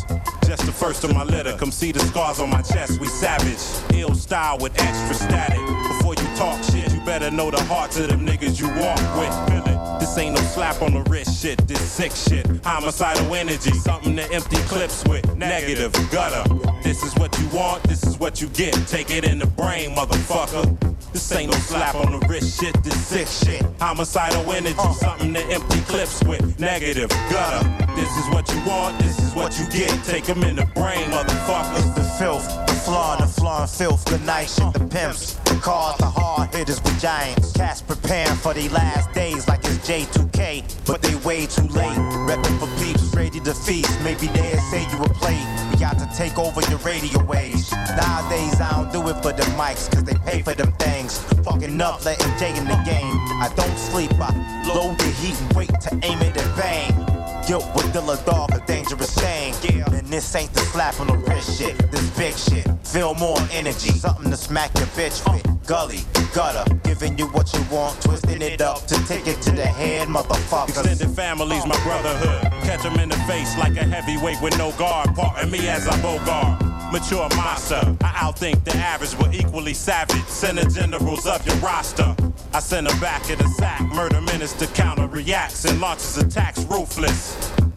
just the first of my litter. Come see the scars on my chest, we savage. Ill style with extra static. Before you talk shit, you better know the hearts of them niggas you walk with. Feel it. This ain't no slap on the wrist shit, this sick shit. Homicidal energy, something to empty clips with. Negative, gutter. This is what you want, this is what you get. Take it in the brain, motherfucker. This ain't no slap on the wrist shit, this sick shit. Homicidal energy, something to empty clips with. Negative, gutter. This is what you want, this is what you get. Take 'em in the brain, motherfucker. The filth, the flaw, the flaw and filth. Good night shit, the pimps. The cars, the hard hitters with giants. Cats preparing for their last days like it's J2K, but they way too late. Reppin' for peeps, feast. Maybe they'll say you a play. We got to take over your radio waves. Nowadays, I don't do it for the mics, cause they pay for them things. Fucking up, letting Jay in the game. I don't sleep, I load the heat and wait to aim it and bang. Guilt with the Dog, a dangerous thing. Yeah, and this ain't the slap on the wrist shit. This big shit. Feel more energy. Something to smack your bitch with. Gully, gutter, giving you what you want, twisting it up to take it to the head, motherfuckers. Extended families, my brotherhood. Catch 'em in the face like a heavyweight with no guard. Parting me as I bogart. Mature monster. I outthink the average, but equally savage. Send the generals up your roster. I send her back in the sack. Murder minister counter reacts and launches attacks ruthless.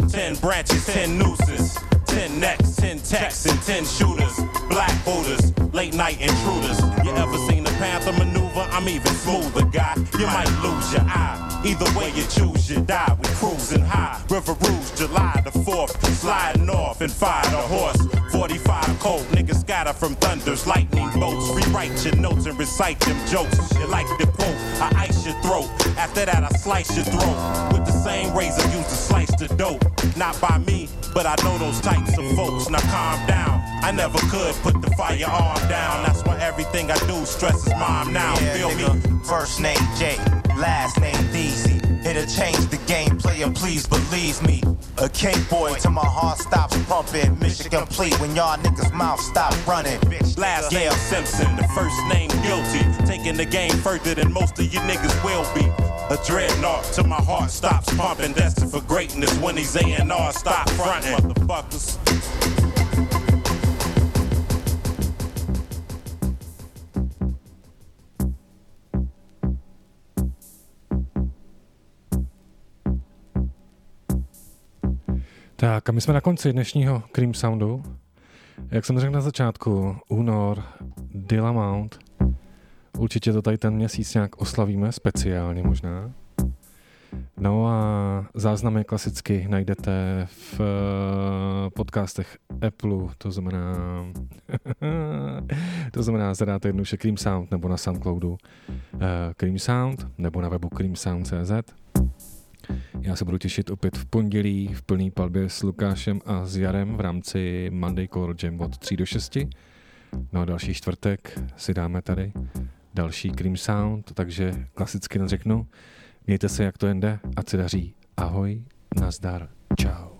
Ten branches, ten nooses. Ten necks, ten techs, and ten shooters. Black Buddhas, late night intruders. You ever seen the Panther maneuver? I'm even smoother, guy. You might lose your eye. Either way you choose, you die. We cruising high. River Rouge, July the 4th. Sliding off and fire the horse. 45 cold, niggas scatter from thunders, lightning bolts. Rewrite your notes and recite them jokes. You like the quote, I ice your throat. After that, I slice your throat. With the same razor used to slice the dope. Not by me, but I know those types of folks. Now calm down. I never could put the firearm down. That's why everything I do stresses mom now. Yeah, Feel nigga. me? First name J, last name Deezy. It'll change the game, player, please believe me. A cake boy till my heart stops pumping. Mission complete when y'all niggas' mouth stop running. Last name Simpson, the first name guilty. Taking the game further than most of you niggas will be. A dreadnought till my heart stops pumping. Destined for greatness when these A&R stop fronting. Motherfuckers. Tak a my jsme na konci dnešního Cream Soundu. Jak jsem řekl na začátku, únor, Dilla Mount. Určitě to tady ten měsíc nějak oslavíme, speciálně možná. No a záznamy klasicky najdete v eh, podcastech Apple, to znamená, to znamená, zadáte jednoduše Cream Sound nebo na Soundcloudu eh, Cream Sound nebo na webu creamsound.cz. Já se budu těšit opět v pondělí v plný palbě s Lukášem a s Jarem v rámci Monday Color Jam od 3 do 6. No a další čtvrtek si dáme tady další Cream Sound, takže klasicky řeknu, mějte se jak to jende, ať se daří. Ahoj, nazdar, čau.